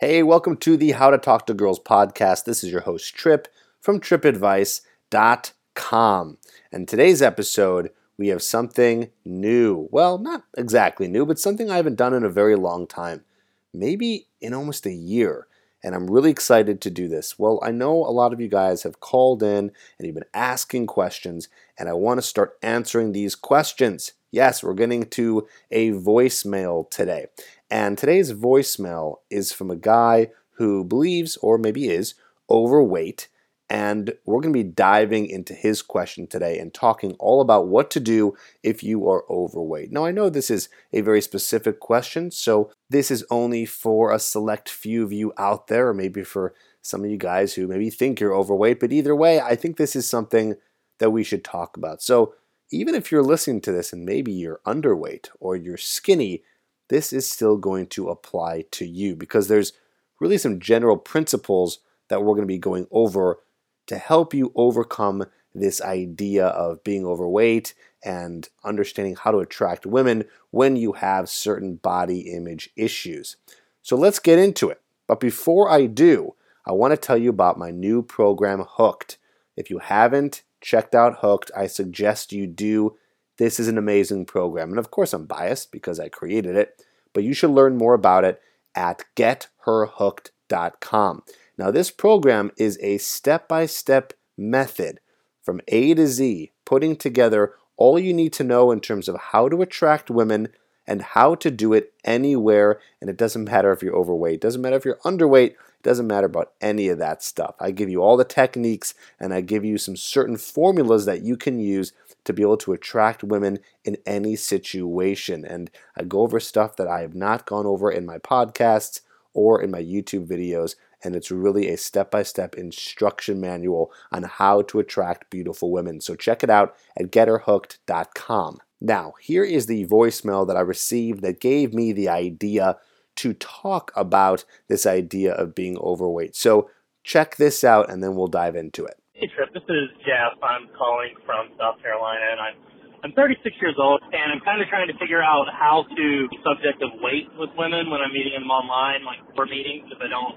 Hey, welcome to the How to Talk to Girls podcast. This is your host, Trip from tripadvice.com. And today's episode, we have something new. Well, not exactly new, but something I haven't done in a very long time, maybe in almost a year. And I'm really excited to do this. Well, I know a lot of you guys have called in and you've been asking questions, and I want to start answering these questions. Yes, we're getting to a voicemail today. And today's voicemail is from a guy who believes, or maybe is, overweight. And we're going to be diving into his question today and talking all about what to do if you are overweight. Now, I know this is a very specific question, so this is only for a select few of you out there, or maybe for some of you guys who maybe think you're overweight. But either way, I think this is something that we should talk about. So, even if you're listening to this and maybe you're underweight or you're skinny, this is still going to apply to you because there's really some general principles that we're going to be going over to help you overcome this idea of being overweight and understanding how to attract women when you have certain body image issues. So let's get into it. But before I do, I want to tell you about my new program, Hooked. If you haven't checked out Hooked, I suggest you do. This is an amazing program. And of course, I'm biased because I created it, but you should learn more about it at getherhooked.com. Now, this program is a step by step method from A to Z, putting together all you need to know in terms of how to attract women and how to do it anywhere. And it doesn't matter if you're overweight, it doesn't matter if you're underweight, it doesn't matter about any of that stuff. I give you all the techniques and I give you some certain formulas that you can use to be able to attract women in any situation. And I go over stuff that I have not gone over in my podcasts or in my YouTube videos. And it's really a step by step instruction manual on how to attract beautiful women. So check it out at getherhooked.com. Now, here is the voicemail that I received that gave me the idea to talk about this idea of being overweight. So check this out and then we'll dive into it. Hey Trip, this is Jeff. I'm calling from South Carolina and I'm I'm 36 years old and I'm kind of trying to figure out how to subject of weight with women when I'm meeting them online, like for meetings, if I don't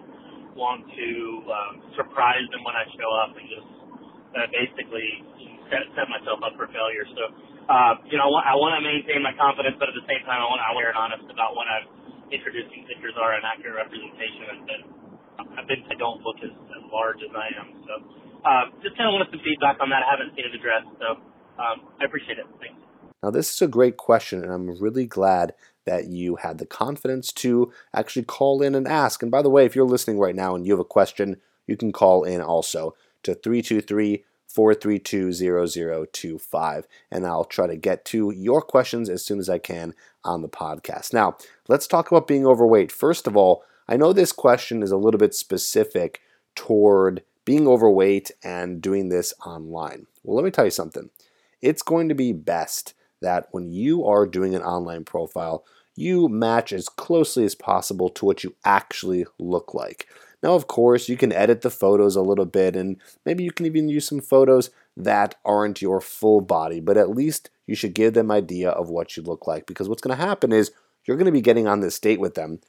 want to um, surprise them when I show up and just uh, basically set, set myself up for failure. So, uh, you know, I want, I want to maintain my confidence, but at the same time, I want to be honest about when I'm introducing pictures are an accurate representation and that I've been I don't look as, as large as I am. So uh, just kind of wanted some feedback on that. I haven't seen it addressed, so um, I appreciate it. Thanks. Now, this is a great question, and I'm really glad that you had the confidence to actually call in and ask. And by the way, if you're listening right now and you have a question, you can call in also to 323 432 0025, and I'll try to get to your questions as soon as I can on the podcast. Now, let's talk about being overweight. First of all, I know this question is a little bit specific toward being overweight and doing this online. Well, let me tell you something. It's going to be best that when you are doing an online profile, you match as closely as possible to what you actually look like. Now, of course, you can edit the photos a little bit, and maybe you can even use some photos that aren't your full body, but at least you should give them idea of what you look like because what's going to happen is you're going to be getting on this date with them,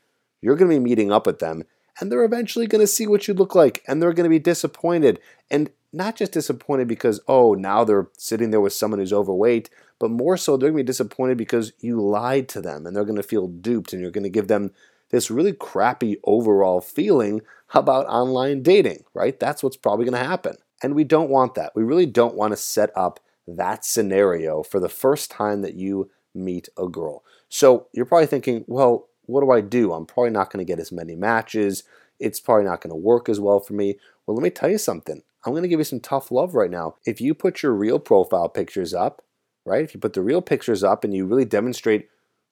you're going to be meeting up with them, and they're eventually going to see what you look like and they're going to be disappointed. And not just disappointed because, oh, now they're sitting there with someone who's overweight, but more so they're going to be disappointed because you lied to them and they're going to feel duped and you're going to give them this really crappy overall feeling about online dating, right? That's what's probably going to happen. And we don't want that. We really don't want to set up that scenario for the first time that you meet a girl. So you're probably thinking, well, what do I do? I'm probably not going to get as many matches. It's probably not going to work as well for me. Well, let me tell you something. I'm going to give you some tough love right now. If you put your real profile pictures up, right? If you put the real pictures up and you really demonstrate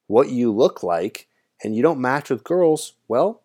what you look like and you don't match with girls, well,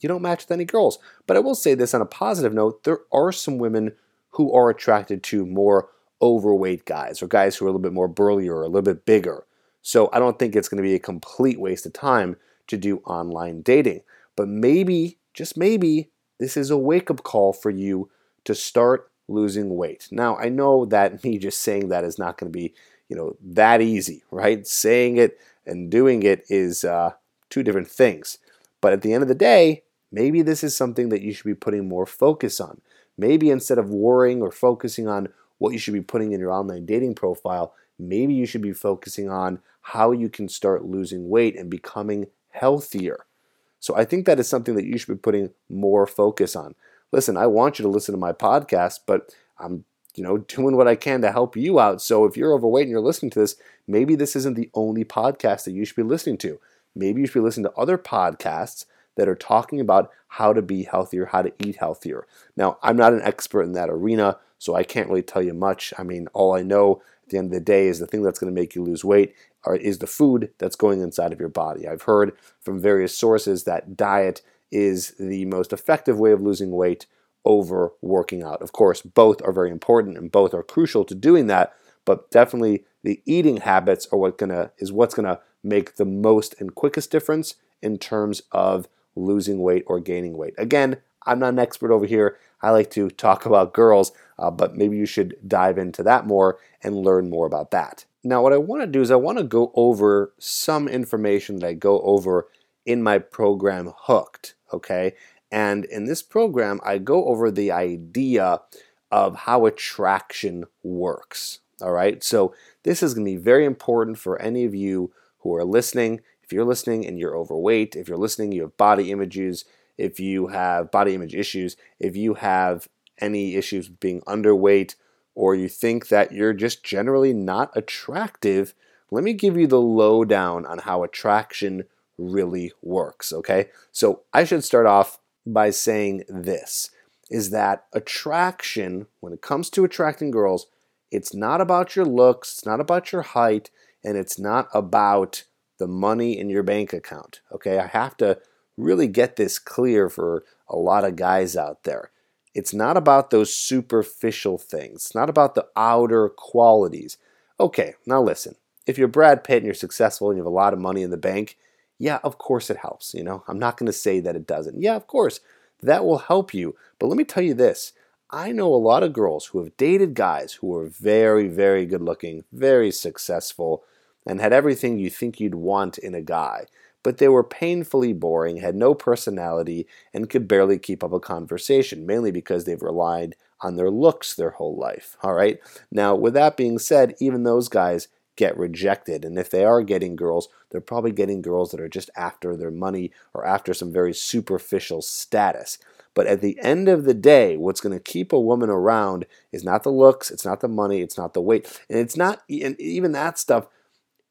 you don't match with any girls. But I will say this on a positive note there are some women who are attracted to more overweight guys or guys who are a little bit more burlier or a little bit bigger. So I don't think it's going to be a complete waste of time to do online dating. But maybe, just maybe, this is a wake up call for you to start losing weight. Now, I know that me just saying that is not going to be, you know, that easy, right? Saying it and doing it is uh, two different things. But at the end of the day, maybe this is something that you should be putting more focus on. Maybe instead of worrying or focusing on what you should be putting in your online dating profile, maybe you should be focusing on how you can start losing weight and becoming healthier. So I think that is something that you should be putting more focus on. Listen, I want you to listen to my podcast, but I'm you know doing what I can to help you out. So if you're overweight and you're listening to this, maybe this isn't the only podcast that you should be listening to. Maybe you should be listening to other podcasts that are talking about how to be healthier, how to eat healthier. Now, I'm not an expert in that arena, so I can't really tell you much. I mean, all I know at the end of the day is the thing that's going to make you lose weight is the food that's going inside of your body. I've heard from various sources that diet is the most effective way of losing weight over working out. Of course, both are very important and both are crucial to doing that, but definitely the eating habits are what gonna is what's gonna make the most and quickest difference in terms of losing weight or gaining weight. Again, I'm not an expert over here. I like to talk about girls, uh, but maybe you should dive into that more and learn more about that. Now, what I want to do is I want to go over some information that I go over in my program Hooked, okay? And in this program, I go over the idea of how attraction works, all right? So, this is going to be very important for any of you who are listening. If you're listening and you're overweight, if you're listening, you have body images, if you have body image issues, if you have any issues with being underweight, or you think that you're just generally not attractive, let me give you the lowdown on how attraction really works, okay? So I should start off by saying this is that attraction, when it comes to attracting girls, it's not about your looks, it's not about your height, and it's not about the money in your bank account. Okay, I have to really get this clear for a lot of guys out there. It's not about those superficial things, it's not about the outer qualities. Okay, now listen. If you're Brad Pitt and you're successful and you have a lot of money in the bank, yeah, of course it helps. You know, I'm not going to say that it doesn't. Yeah, of course, that will help you. But let me tell you this I know a lot of girls who have dated guys who are very, very good looking, very successful, and had everything you think you'd want in a guy. But they were painfully boring, had no personality, and could barely keep up a conversation, mainly because they've relied on their looks their whole life. All right? Now, with that being said, even those guys get rejected. And if they are getting girls, they're probably getting girls that are just after their money or after some very superficial status. But at the end of the day, what's going to keep a woman around is not the looks, it's not the money, it's not the weight, and it's not and even that stuff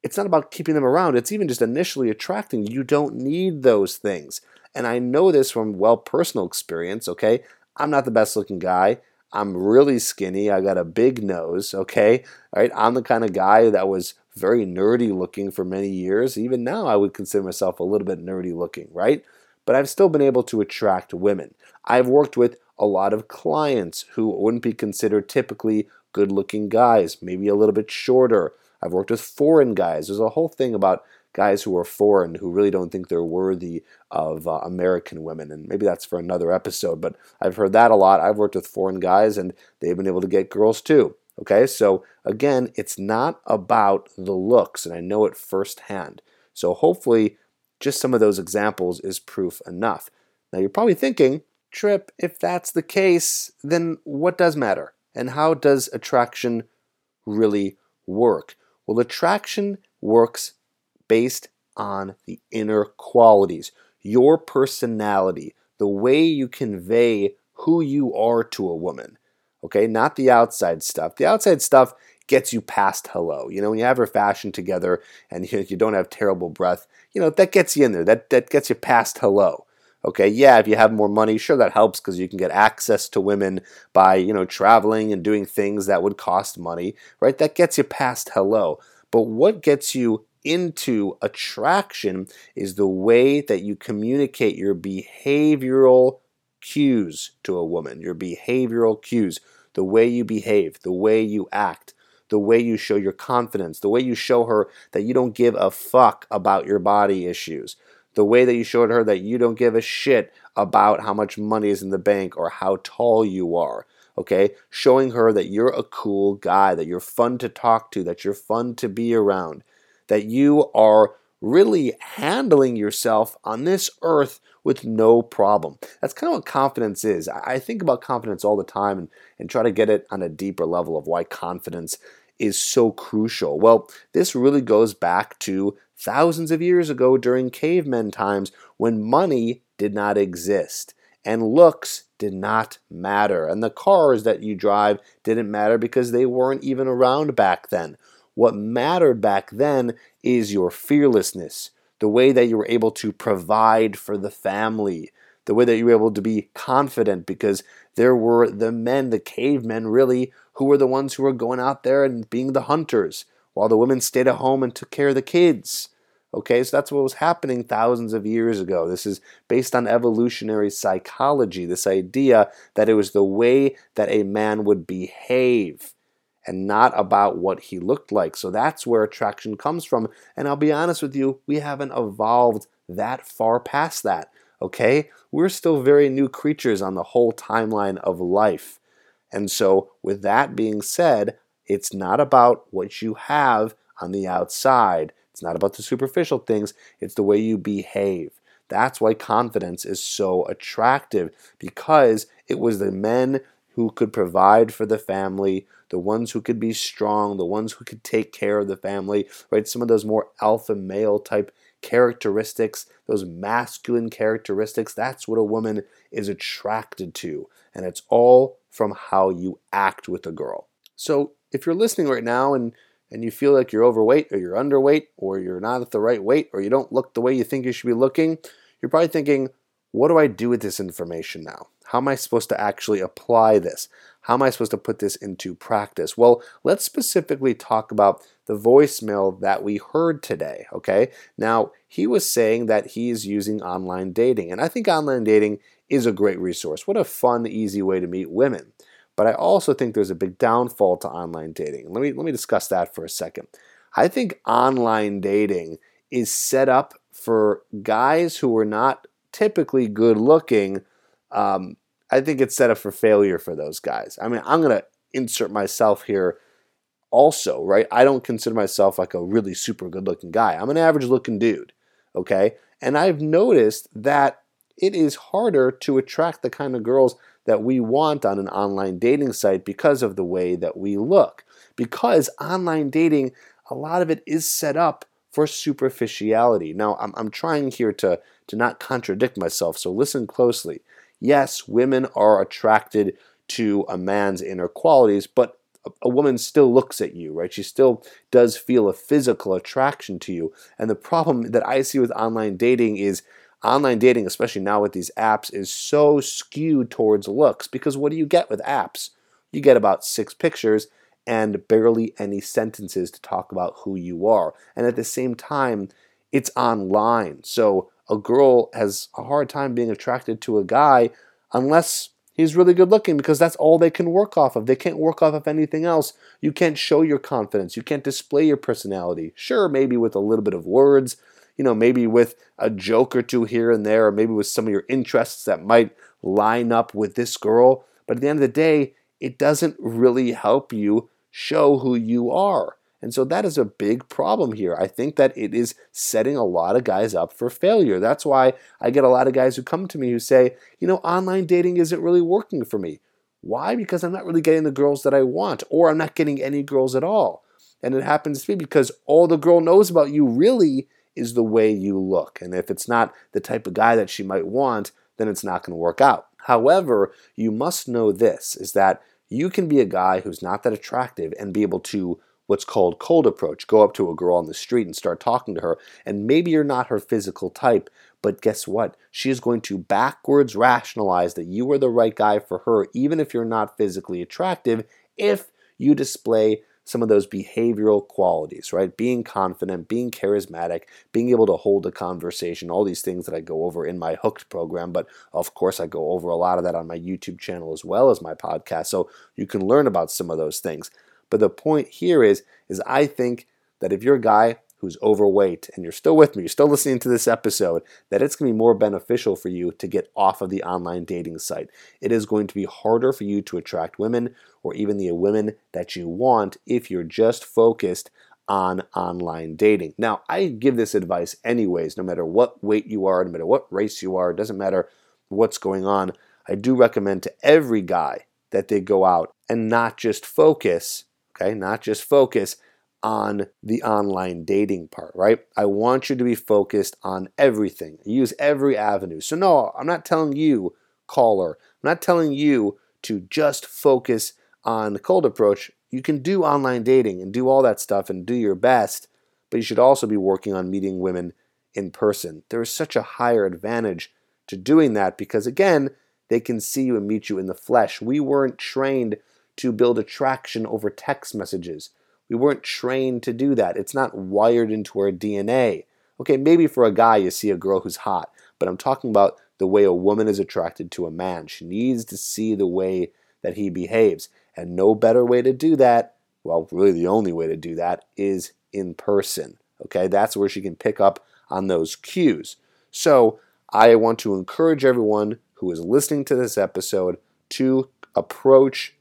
it's not about keeping them around. It's even just initially attracting. You don't need those things. And I know this from well personal experience, okay? I'm not the best looking guy. I'm really skinny. I got a big nose, okay? All right? I'm the kind of guy that was very nerdy looking for many years. Even now I would consider myself a little bit nerdy looking, right? But I've still been able to attract women. I've worked with a lot of clients who wouldn't be considered typically good looking guys, maybe a little bit shorter, I've worked with foreign guys. There's a whole thing about guys who are foreign who really don't think they're worthy of uh, American women. And maybe that's for another episode, but I've heard that a lot. I've worked with foreign guys and they've been able to get girls too. Okay, so again, it's not about the looks, and I know it firsthand. So hopefully, just some of those examples is proof enough. Now, you're probably thinking, Trip, if that's the case, then what does matter? And how does attraction really work? Well, attraction works based on the inner qualities, your personality, the way you convey who you are to a woman. Okay, not the outside stuff. The outside stuff gets you past hello. You know, when you have her fashion together and you, you don't have terrible breath, you know, that gets you in there. That that gets you past hello. Okay, yeah, if you have more money, sure that helps because you can get access to women by, you know, traveling and doing things that would cost money, right? That gets you past hello. But what gets you into attraction is the way that you communicate your behavioral cues to a woman, your behavioral cues, the way you behave, the way you act, the way you show your confidence, the way you show her that you don't give a fuck about your body issues the way that you showed her that you don't give a shit about how much money is in the bank or how tall you are. Okay, showing her that you're a cool guy, that you're fun to talk to, that you're fun to be around, that you are really handling yourself on this earth with no problem. That's kind of what confidence is. I think about confidence all the time and, and try to get it on a deeper level of why confidence is so crucial. Well, this really goes back to thousands of years ago during cavemen times when money did not exist and looks did not matter. And the cars that you drive didn't matter because they weren't even around back then. What mattered back then is your fearlessness, the way that you were able to provide for the family, the way that you were able to be confident because there were the men, the cavemen really, who were the ones who were going out there and being the hunters, while the women stayed at home and took care of the kids. Okay, so that's what was happening thousands of years ago. This is based on evolutionary psychology, this idea that it was the way that a man would behave and not about what he looked like. So that's where attraction comes from. And I'll be honest with you, we haven't evolved that far past that. Okay, we're still very new creatures on the whole timeline of life. And so, with that being said, it's not about what you have on the outside. It's not about the superficial things, it's the way you behave. That's why confidence is so attractive because it was the men who could provide for the family, the ones who could be strong, the ones who could take care of the family, right? Some of those more alpha male type characteristics, those masculine characteristics, that's what a woman is attracted to. And it's all from how you act with a girl. So if you're listening right now and and you feel like you're overweight or you're underweight or you're not at the right weight or you don't look the way you think you should be looking, you're probably thinking, what do I do with this information now? How am I supposed to actually apply this? How am I supposed to put this into practice? Well, let's specifically talk about the voicemail that we heard today, okay? Now, he was saying that he's using online dating, and I think online dating is a great resource. What a fun, easy way to meet women. But I also think there's a big downfall to online dating. Let me let me discuss that for a second. I think online dating is set up for guys who are not typically good looking. Um, I think it's set up for failure for those guys. I mean, I'm gonna insert myself here also, right? I don't consider myself like a really super good looking guy. I'm an average looking dude, okay? And I've noticed that it is harder to attract the kind of girls that we want on an online dating site because of the way that we look. Because online dating, a lot of it is set up for superficiality. Now, I'm, I'm trying here to, to not contradict myself, so listen closely. Yes, women are attracted to a man's inner qualities, but a woman still looks at you, right? She still does feel a physical attraction to you. And the problem that I see with online dating is online dating, especially now with these apps, is so skewed towards looks because what do you get with apps? You get about six pictures and barely any sentences to talk about who you are. And at the same time, it's online. So a girl has a hard time being attracted to a guy unless he's really good looking because that's all they can work off of. They can't work off of anything else. You can't show your confidence. You can't display your personality. Sure, maybe with a little bit of words, you know, maybe with a joke or two here and there, or maybe with some of your interests that might line up with this girl. But at the end of the day, it doesn't really help you show who you are. And so that is a big problem here. I think that it is setting a lot of guys up for failure. That's why I get a lot of guys who come to me who say, you know, online dating isn't really working for me. Why? Because I'm not really getting the girls that I want, or I'm not getting any girls at all. And it happens to me because all the girl knows about you really is the way you look. And if it's not the type of guy that she might want, then it's not going to work out. However, you must know this is that you can be a guy who's not that attractive and be able to what's called cold approach. Go up to a girl on the street and start talking to her. And maybe you're not her physical type, but guess what? She is going to backwards rationalize that you are the right guy for her, even if you're not physically attractive, if you display some of those behavioral qualities, right? Being confident, being charismatic, being able to hold a conversation, all these things that I go over in my Hooked program. But of course, I go over a lot of that on my YouTube channel as well as my podcast. So you can learn about some of those things. But the point here is, is I think that if you're a guy who's overweight and you're still with me, you're still listening to this episode, that it's going to be more beneficial for you to get off of the online dating site. It is going to be harder for you to attract women or even the women that you want if you're just focused on online dating. Now, I give this advice anyways, no matter what weight you are, no matter what race you are, it doesn't matter what's going on. I do recommend to every guy that they go out and not just focus, okay, not just focus on the online dating part, right? I want you to be focused on everything. Use every avenue. So, no, I'm not telling you, caller, I'm not telling you to just focus on the cold approach you can do online dating and do all that stuff and do your best, but you should also be working on meeting women in person. There is such a higher advantage to doing that because, again, they can see you and meet you in the flesh. We weren't trained to build attraction over text messages. We weren't trained to do that. It's not wired into our DNA. Okay, maybe for a guy you see a girl who's hot, but I'm talking about the way a woman is attracted to a man. She needs to see the way that he behaves. And no better way to do that, well, really the only way to do that is in person. Okay, that's where she can pick up on those cues. So I want to encourage everyone who is listening to this episode to approach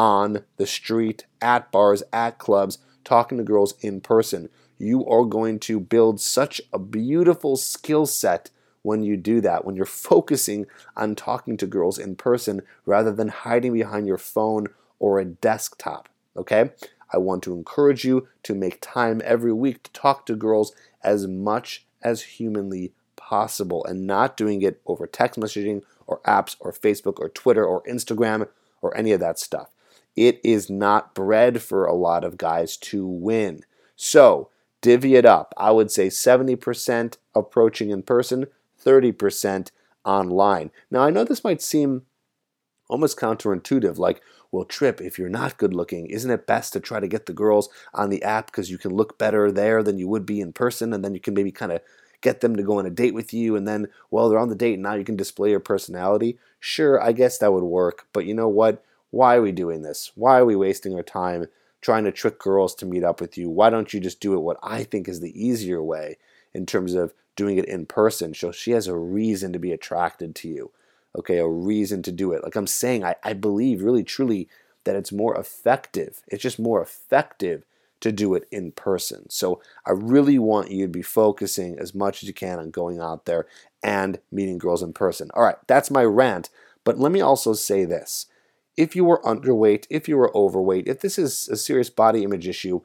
on the street, at bars, at clubs, talking to girls in person. You are going to build such a beautiful skill set when you do that, when you're focusing on talking to girls in person rather than hiding behind your phone or a desktop. Okay? I want to encourage you to make time every week to talk to girls as much as humanly possible and not doing it over text messaging or apps or Facebook or Twitter or Instagram or any of that stuff. It is not bred for a lot of guys to win. So, divvy it up. I would say 70% approaching in person, 30% online. Now, I know this might seem almost counterintuitive like, well, Trip, if you're not good looking, isn't it best to try to get the girls on the app because you can look better there than you would be in person? And then you can maybe kind of get them to go on a date with you. And then, well, they're on the date. And now you can display your personality. Sure, I guess that would work. But you know what? Why are we doing this? Why are we wasting our time trying to trick girls to meet up with you? Why don't you just do it what I think is the easier way in terms of doing it in person? So she has a reason to be attracted to you okay, a reason to do it. Like I'm saying, I, I believe really truly that it's more effective. It's just more effective to do it in person. So I really want you to be focusing as much as you can on going out there and meeting girls in person. All right, that's my rant. But let me also say this. If you were underweight, if you were overweight, if this is a serious body image issue,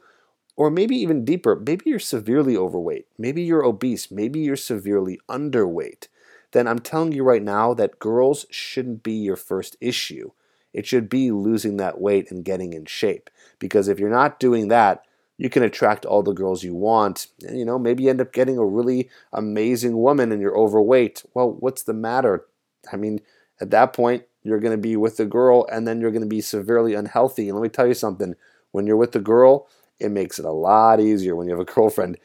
or maybe even deeper, maybe you're severely overweight, maybe you're obese, maybe you're severely underweight then I'm telling you right now that girls shouldn't be your first issue. It should be losing that weight and getting in shape. Because if you're not doing that, you can attract all the girls you want. And, you know, maybe you end up getting a really amazing woman and you're overweight. Well, what's the matter? I mean, at that point, you're going to be with the girl and then you're going to be severely unhealthy. And let me tell you something when you're with the girl, it makes it a lot easier when you have a girlfriend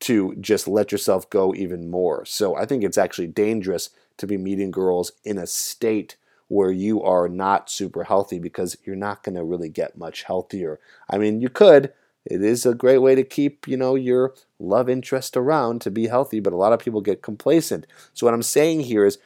to just let yourself go even more. So I think it's actually dangerous to be meeting girls in a state where you are not super healthy because you're not going to really get much healthier. I mean, you could. It is a great way to keep, you know, your love interest around to be healthy, but a lot of people get complacent. So what I'm saying here is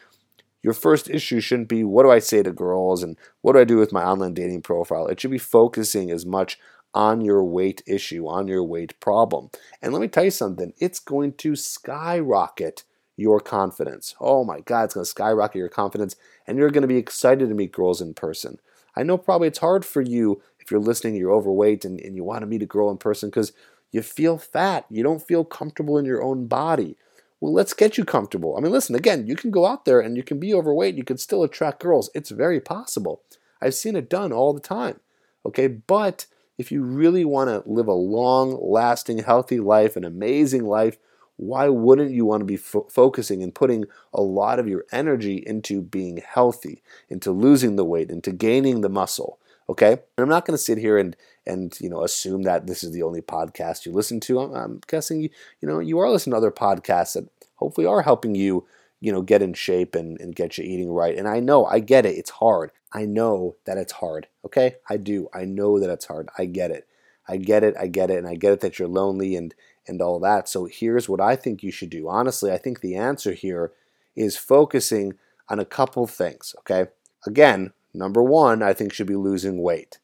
your first issue shouldn't be what do I say to girls and what do I do with my online dating profile? It should be focusing as much on your weight issue, on your weight problem. And let me tell you something, it's going to skyrocket your confidence. Oh my God, it's going to skyrocket your confidence, and you're going to be excited to meet girls in person. I know probably it's hard for you if you're listening, you're overweight, and, and you want to meet a girl in person because you feel fat. You don't feel comfortable in your own body. Well, let's get you comfortable. I mean, listen, again, you can go out there and you can be overweight, you can still attract girls. It's very possible. I've seen it done all the time. Okay, but if you really want to live a long, lasting, healthy life, an amazing life, why wouldn't you want to be fo- focusing and putting a lot of your energy into being healthy, into losing the weight, into gaining the muscle? Okay, and I'm not going to sit here and and you know assume that this is the only podcast you listen to. I'm, I'm guessing you you know you are listening to other podcasts that hopefully are helping you you know get in shape and, and get you eating right. And I know I get it. It's hard. I know that it's hard. Okay? I do. I know that it's hard. I get it. I get it. I get it. And I get it that you're lonely and and all that. So here's what I think you should do. Honestly, I think the answer here is focusing on a couple things, okay? Again, number 1, I think should be losing weight.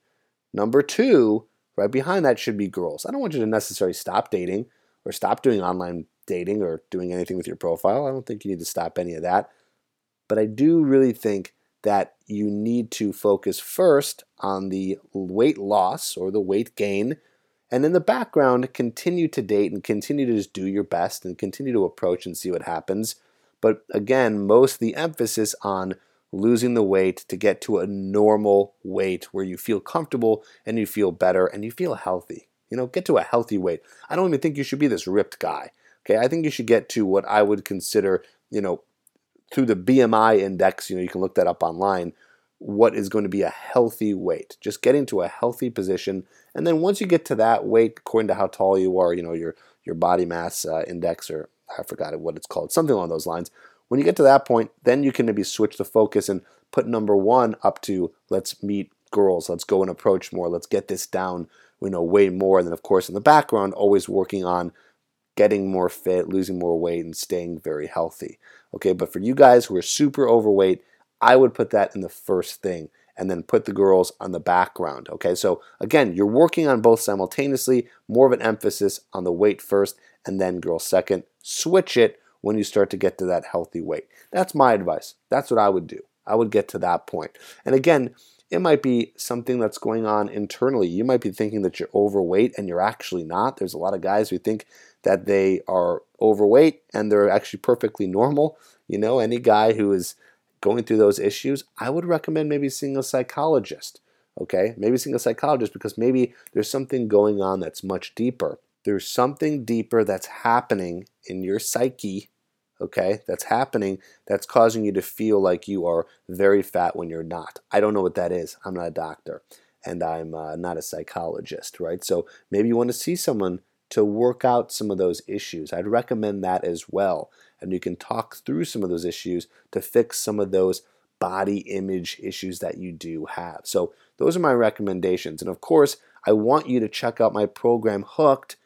Number 2, right behind that should be girls. I don't want you to necessarily stop dating or stop doing online dating or doing anything with your profile. I don't think you need to stop any of that. But I do really think that you need to focus first on the weight loss or the weight gain. And in the background, continue to date and continue to just do your best and continue to approach and see what happens. But again, most the emphasis on losing the weight to get to a normal weight where you feel comfortable and you feel better and you feel healthy. You know, get to a healthy weight. I don't even think you should be this ripped guy. Okay, I think you should get to what I would consider, you know, through the BMI index, you know, you can look that up online, what is going to be a healthy weight. Just getting to a healthy position. And then once you get to that weight, according to how tall you are, you know, your your body mass uh, index or I forgot what it's called, something along those lines. When you get to that point, then you can maybe switch the focus and put number one up to let's meet girls, let's go and approach more, let's get this down, you know, way more. And then of course in the background, always working on getting more fit, losing more weight, and staying very healthy. Okay, but for you guys who are super overweight, I would put that in the first thing and then put the girls on the background. Okay, so again, you're working on both simultaneously, more of an emphasis on the weight first and then girls second. Switch it when you start to get to that healthy weight. That's my advice. That's what I would do. I would get to that point. And again, it might be something that's going on internally. You might be thinking that you're overweight and you're actually not. There's a lot of guys who think that they are overweight and they're actually perfectly normal. You know, any guy who is going through those issues, I would recommend maybe seeing a psychologist. Okay, maybe seeing a psychologist because maybe there's something going on that's much deeper there's something deeper that's happening in your psyche, okay, that's happening that's causing you to feel like you are very fat when you're not. I don't know what that is. I'm not a doctor and I'm uh, not a psychologist, right? So maybe you want to see someone to work out some of those issues. I'd recommend that as well. And you can talk through some of those issues to fix some of those body image issues that you do have. So those are my recommendations. And of course, I want you to check out my program Hooked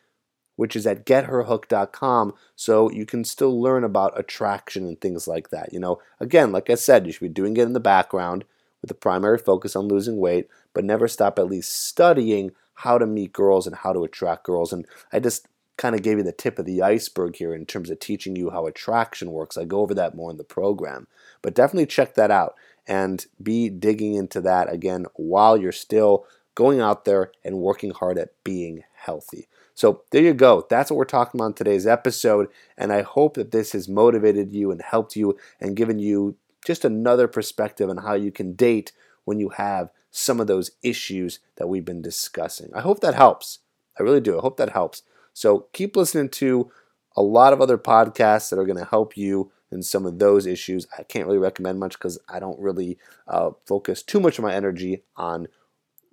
which is at getherhook.com so you can still learn about attraction and things like that. You know, again, like I said, you should be doing it in the background with the primary focus on losing weight, but never stop at least studying how to meet girls and how to attract girls. And I just kind of gave you the tip of the iceberg here in terms of teaching you how attraction works. I go over that more in the program. But definitely check that out and be digging into that again while you're still going out there and working hard at being healthy. So there you go. That's what we're talking about in today's episode. And I hope that this has motivated you and helped you and given you just another perspective on how you can date when you have some of those issues that we've been discussing. I hope that helps. I really do. I hope that helps. So keep listening to a lot of other podcasts that are going to help you in some of those issues. I can't really recommend much because I don't really uh, focus too much of my energy on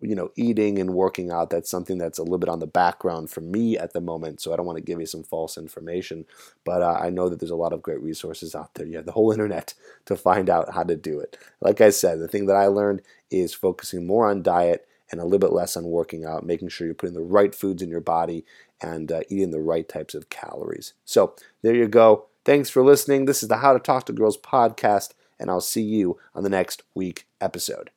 you know, eating and working out, that's something that's a little bit on the background for me at the moment. So I don't want to give you some false information, but uh, I know that there's a lot of great resources out there. You have the whole internet to find out how to do it. Like I said, the thing that I learned is focusing more on diet and a little bit less on working out, making sure you're putting the right foods in your body and uh, eating the right types of calories. So there you go. Thanks for listening. This is the How to Talk to Girls podcast, and I'll see you on the next week episode.